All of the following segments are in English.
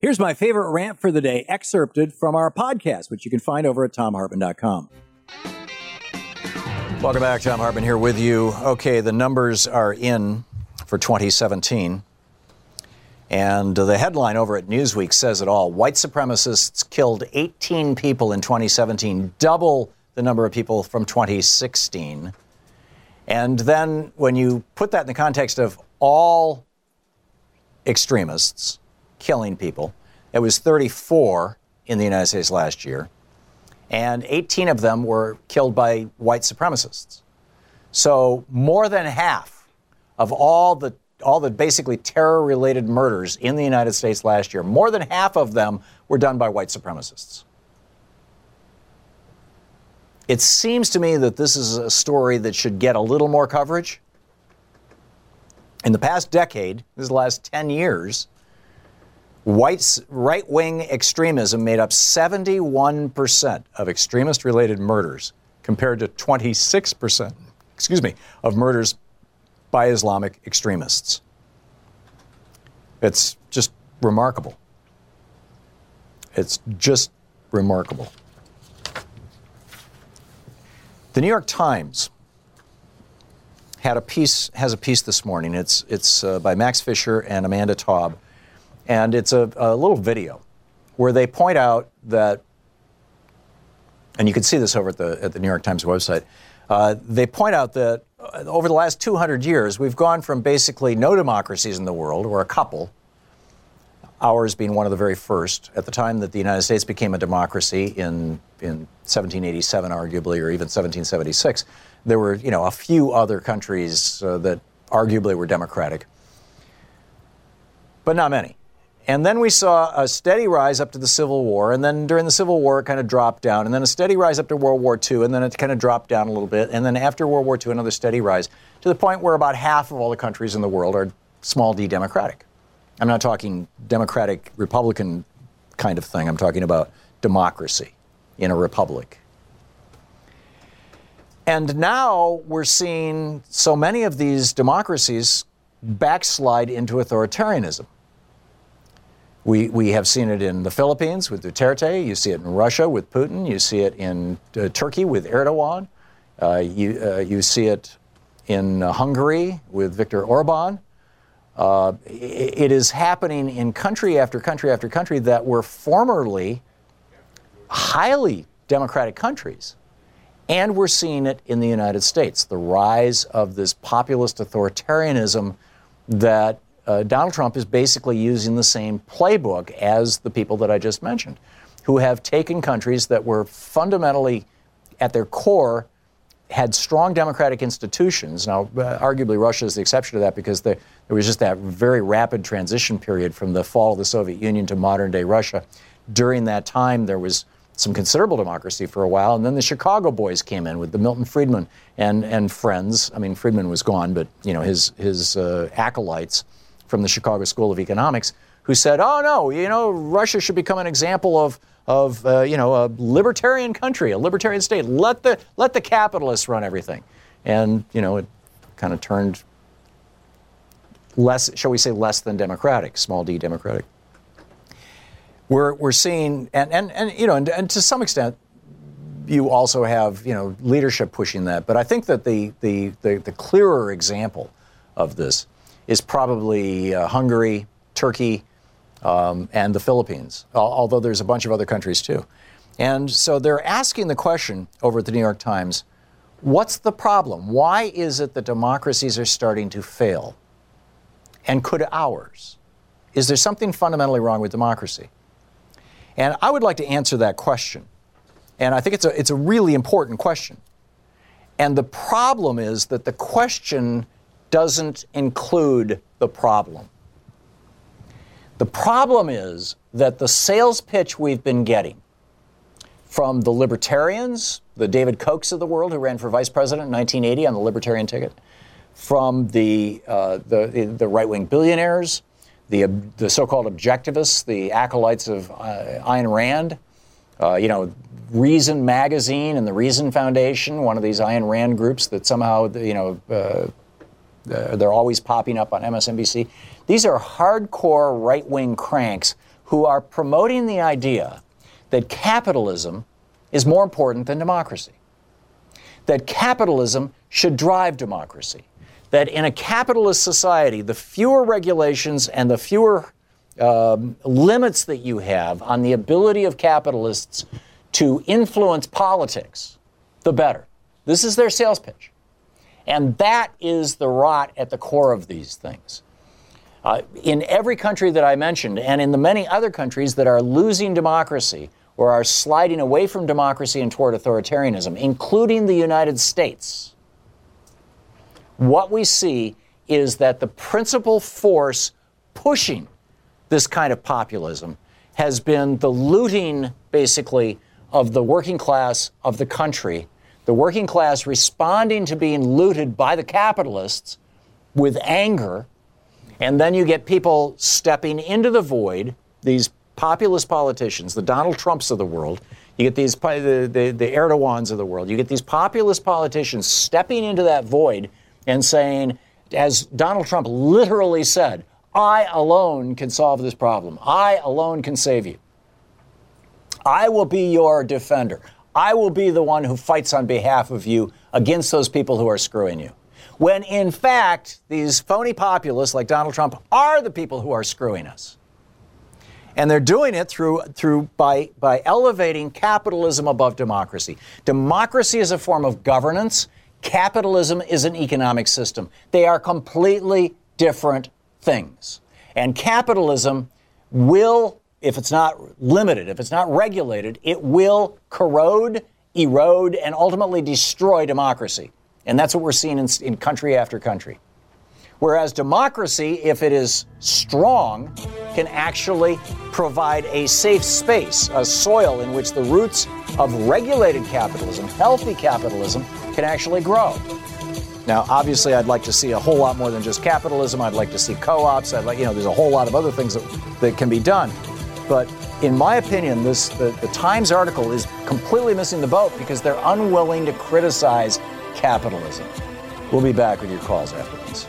Here's my favorite rant for the day, excerpted from our podcast, which you can find over at thomhartmann.com. Welcome back. Thom Hartmann here with you. Okay, the numbers are in for 2017. And the headline over at Newsweek says it all. White supremacists killed 18 people in 2017, double the number of people from 2016. And then when you put that in the context of all extremists, killing people. It was 34 in the United States last year, and 18 of them were killed by white supremacists. So more than half of all the all the basically terror-related murders in the United States last year, more than half of them were done by white supremacists. It seems to me that this is a story that should get a little more coverage. In the past decade, this is the last 10 years, White right wing extremism made up 71% of extremist related murders, compared to 26%, excuse me, of murders by Islamic extremists. It's just remarkable. It's just remarkable. The New York Times had a piece has a piece this morning. It's it's uh, by Max Fisher and Amanda Taub and it's a, a little video where they point out that, and you can see this over at the, at the New York Times website, uh, they point out that uh, over the last 200 years, we've gone from basically no democracies in the world, or a couple, ours being one of the very first, at the time that the United States became a democracy in, in 1787, arguably, or even 1776. There were, you know, a few other countries uh, that arguably were democratic, but not many. And then we saw a steady rise up to the Civil War, and then during the Civil War, it kind of dropped down, and then a steady rise up to World War II, and then it kind of dropped down a little bit, and then after World War II, another steady rise to the point where about half of all the countries in the world are small d democratic. I'm not talking democratic Republican kind of thing, I'm talking about democracy in a republic. And now we're seeing so many of these democracies backslide into authoritarianism. We, we have seen it in the Philippines with Duterte. You see it in Russia with Putin. You see it in uh, Turkey with Erdogan. Uh, you, uh, you see it in uh, Hungary with Viktor Orban. Uh, it, it is happening in country after country after country that were formerly highly democratic countries. And we're seeing it in the United States the rise of this populist authoritarianism that uh, Donald Trump is basically using the same playbook as the people that I just mentioned, who have taken countries that were fundamentally, at their core, had strong democratic institutions. Now, uh, arguably, Russia is the exception to that because there, there was just that very rapid transition period from the fall of the Soviet Union to modern day Russia. During that time, there was some considerable democracy for a while, and then the Chicago boys came in with the Milton Friedman and, and friends. I mean, Friedman was gone, but you know his his uh, acolytes from the Chicago School of Economics who said, "Oh no, you know, Russia should become an example of of uh, you know a libertarian country, a libertarian state. Let the let the capitalists run everything." And you know, it kind of turned less, shall we say, less than democratic, small d democratic. We're we're seeing, and and, and you know, and, and to some extent, you also have you know leadership pushing that. But I think that the the the, the clearer example of this is probably uh, Hungary, Turkey, um, and the Philippines, although there's a bunch of other countries too. And so they're asking the question over at the New York Times what's the problem? Why is it that democracies are starting to fail? And could ours? Is there something fundamentally wrong with democracy? And I would like to answer that question. And I think it's a, it's a really important question. And the problem is that the question doesn't include the problem. The problem is that the sales pitch we've been getting from the libertarians, the David Kochs of the world who ran for vice president in 1980 on the libertarian ticket, from the, uh, the, the right wing billionaires, the, the so called objectivists, the acolytes of uh, Ayn Rand, uh, you know, Reason Magazine and the Reason Foundation, one of these Ayn Rand groups that somehow, you know, uh, they're always popping up on MSNBC. These are hardcore right wing cranks who are promoting the idea that capitalism is more important than democracy, that capitalism should drive democracy, that in a capitalist society, the fewer regulations and the fewer um, limits that you have on the ability of capitalists to influence politics, the better. This is their sales pitch. And that is the rot at the core of these things. Uh, in every country that I mentioned, and in the many other countries that are losing democracy or are sliding away from democracy and toward authoritarianism, including the United States, what we see is that the principal force pushing this kind of populism has been the looting, basically, of the working class of the country, the working class responding to being looted by the capitalists with anger. And then you get people stepping into the void, these populist politicians, the Donald Trumps of the world. You get these, the, the, the Erdogans of the world. You get these populist politicians stepping into that void and saying, as Donald Trump literally said, I alone can solve this problem. I alone can save you. I will be your defender. I will be the one who fights on behalf of you against those people who are screwing you. When in fact, these phony populists like Donald Trump are the people who are screwing us. And they're doing it through, through by, by elevating capitalism above democracy. Democracy is a form of governance, capitalism is an economic system. They are completely different things. And capitalism will if it's not limited, if it's not regulated, it will corrode, erode, and ultimately destroy democracy. And that's what we're seeing in, in, country after country. Whereas democracy, if it is strong, can actually provide a safe space, a soil in which the roots of regulated capitalism, healthy capitalism, can actually grow. Now, obviously, I'd like to see a whole lot more than just capitalism. I'd like to see co-ops. I'd like, you know, there's a whole lot of other things that, that can be done. But in my opinion, this the, the Times article is completely missing the boat because they're unwilling to criticize capitalism. We'll be back with your calls after this.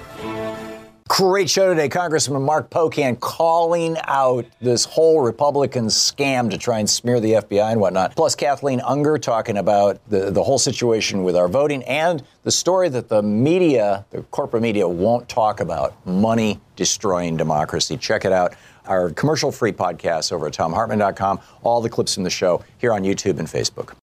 Great show today. Congressman Mark Pocan calling out this whole Republican scam to try and smear the FBI and whatnot. Plus, Kathleen Unger talking about the, the whole situation with our voting and the story that the media, the corporate media, won't talk about money destroying democracy. Check it out our commercial free podcast over at thomhartmann.com, All the clips from the show here on YouTube and Facebook.